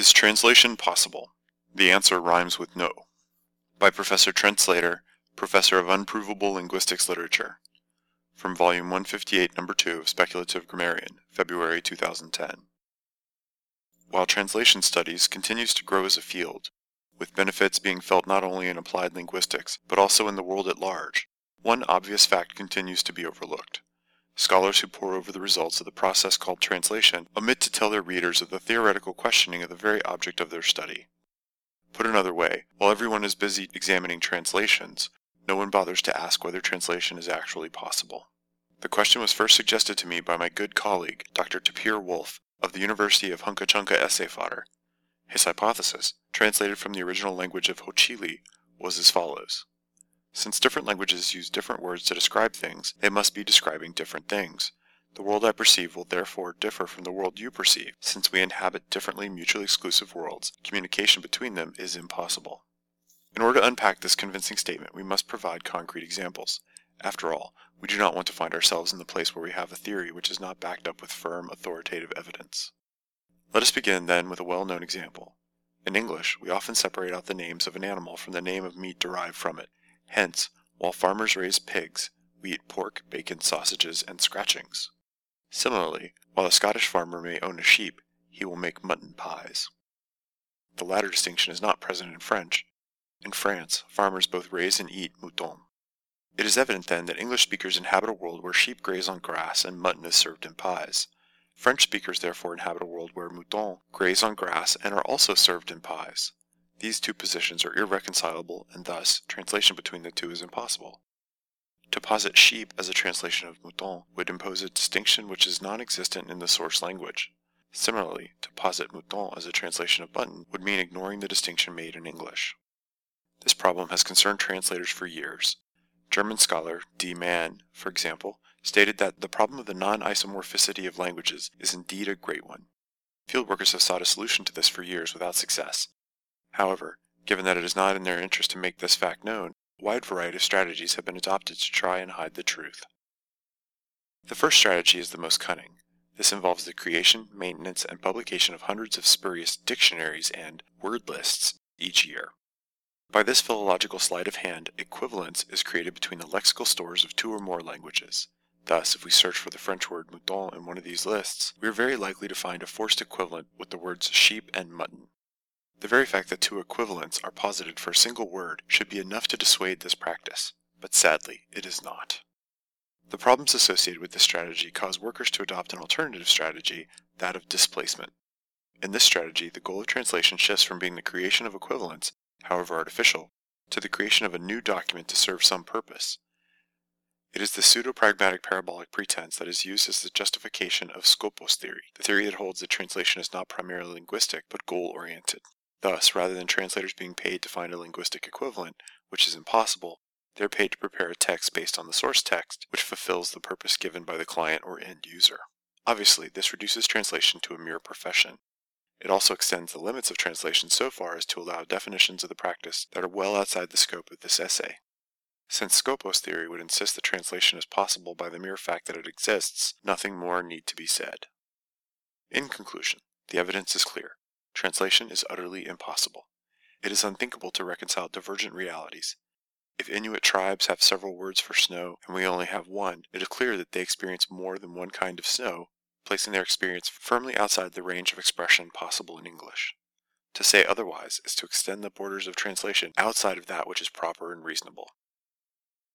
Is translation possible? The answer rhymes with no. By Professor Trent Slater, Professor of Unprovable Linguistics Literature. From Volume 158, Number 2 of Speculative Grammarian, February 2010. While translation studies continues to grow as a field, with benefits being felt not only in applied linguistics, but also in the world at large, one obvious fact continues to be overlooked. Scholars who pore over the results of the process called translation omit to tell their readers of the theoretical questioning of the very object of their study. Put another way, while everyone is busy examining translations, no one bothers to ask whether translation is actually possible. The question was first suggested to me by my good colleague, Dr. Tapir Wolf, of the University of Hunka Chunka Essay Fodder. His hypothesis, translated from the original language of Hochili, was as follows. Since different languages use different words to describe things, they must be describing different things. The world I perceive will therefore differ from the world you perceive. Since we inhabit differently mutually exclusive worlds, communication between them is impossible. In order to unpack this convincing statement, we must provide concrete examples. After all, we do not want to find ourselves in the place where we have a theory which is not backed up with firm, authoritative evidence. Let us begin, then, with a well-known example. In English, we often separate out the names of an animal from the name of meat derived from it. Hence, while farmers raise pigs, we eat pork, bacon, sausages, and scratchings. Similarly, while a Scottish farmer may own a sheep, he will make mutton pies. The latter distinction is not present in French. In France, farmers both raise and eat mouton. It is evident then that English speakers inhabit a world where sheep graze on grass and mutton is served in pies. French speakers therefore inhabit a world where moutons graze on grass and are also served in pies. These two positions are irreconcilable, and thus translation between the two is impossible. To posit sheep as a translation of mouton would impose a distinction which is non-existent in the source language. Similarly, to posit mouton as a translation of button would mean ignoring the distinction made in English. This problem has concerned translators for years. German scholar D. Mann, for example, stated that the problem of the non-isomorphicity of languages is indeed a great one. Field workers have sought a solution to this for years without success, However, given that it is not in their interest to make this fact known, a wide variety of strategies have been adopted to try and hide the truth. The first strategy is the most cunning. This involves the creation, maintenance, and publication of hundreds of spurious dictionaries and word lists each year. By this philological sleight of hand, equivalence is created between the lexical stores of two or more languages. Thus, if we search for the French word mouton in one of these lists, we are very likely to find a forced equivalent with the words sheep and mutton. The very fact that two equivalents are posited for a single word should be enough to dissuade this practice, but sadly, it is not. The problems associated with this strategy cause workers to adopt an alternative strategy, that of displacement. In this strategy, the goal of translation shifts from being the creation of equivalents, however artificial, to the creation of a new document to serve some purpose. It is the pseudo-pragmatic parabolic pretense that is used as the justification of Skopos theory, the theory that holds that translation is not primarily linguistic but goal-oriented. Thus, rather than translators being paid to find a linguistic equivalent, which is impossible, they're paid to prepare a text based on the source text, which fulfills the purpose given by the client or end user. Obviously, this reduces translation to a mere profession. It also extends the limits of translation so far as to allow definitions of the practice that are well outside the scope of this essay. Since Skopos theory would insist that translation is possible by the mere fact that it exists, nothing more need to be said. In conclusion, the evidence is clear. Translation is utterly impossible. It is unthinkable to reconcile divergent realities. If Inuit tribes have several words for snow and we only have one, it is clear that they experience more than one kind of snow, placing their experience firmly outside the range of expression possible in English. To say otherwise is to extend the borders of translation outside of that which is proper and reasonable.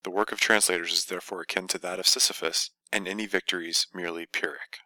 The work of translators is therefore akin to that of Sisyphus, and any victories merely Pyrrhic.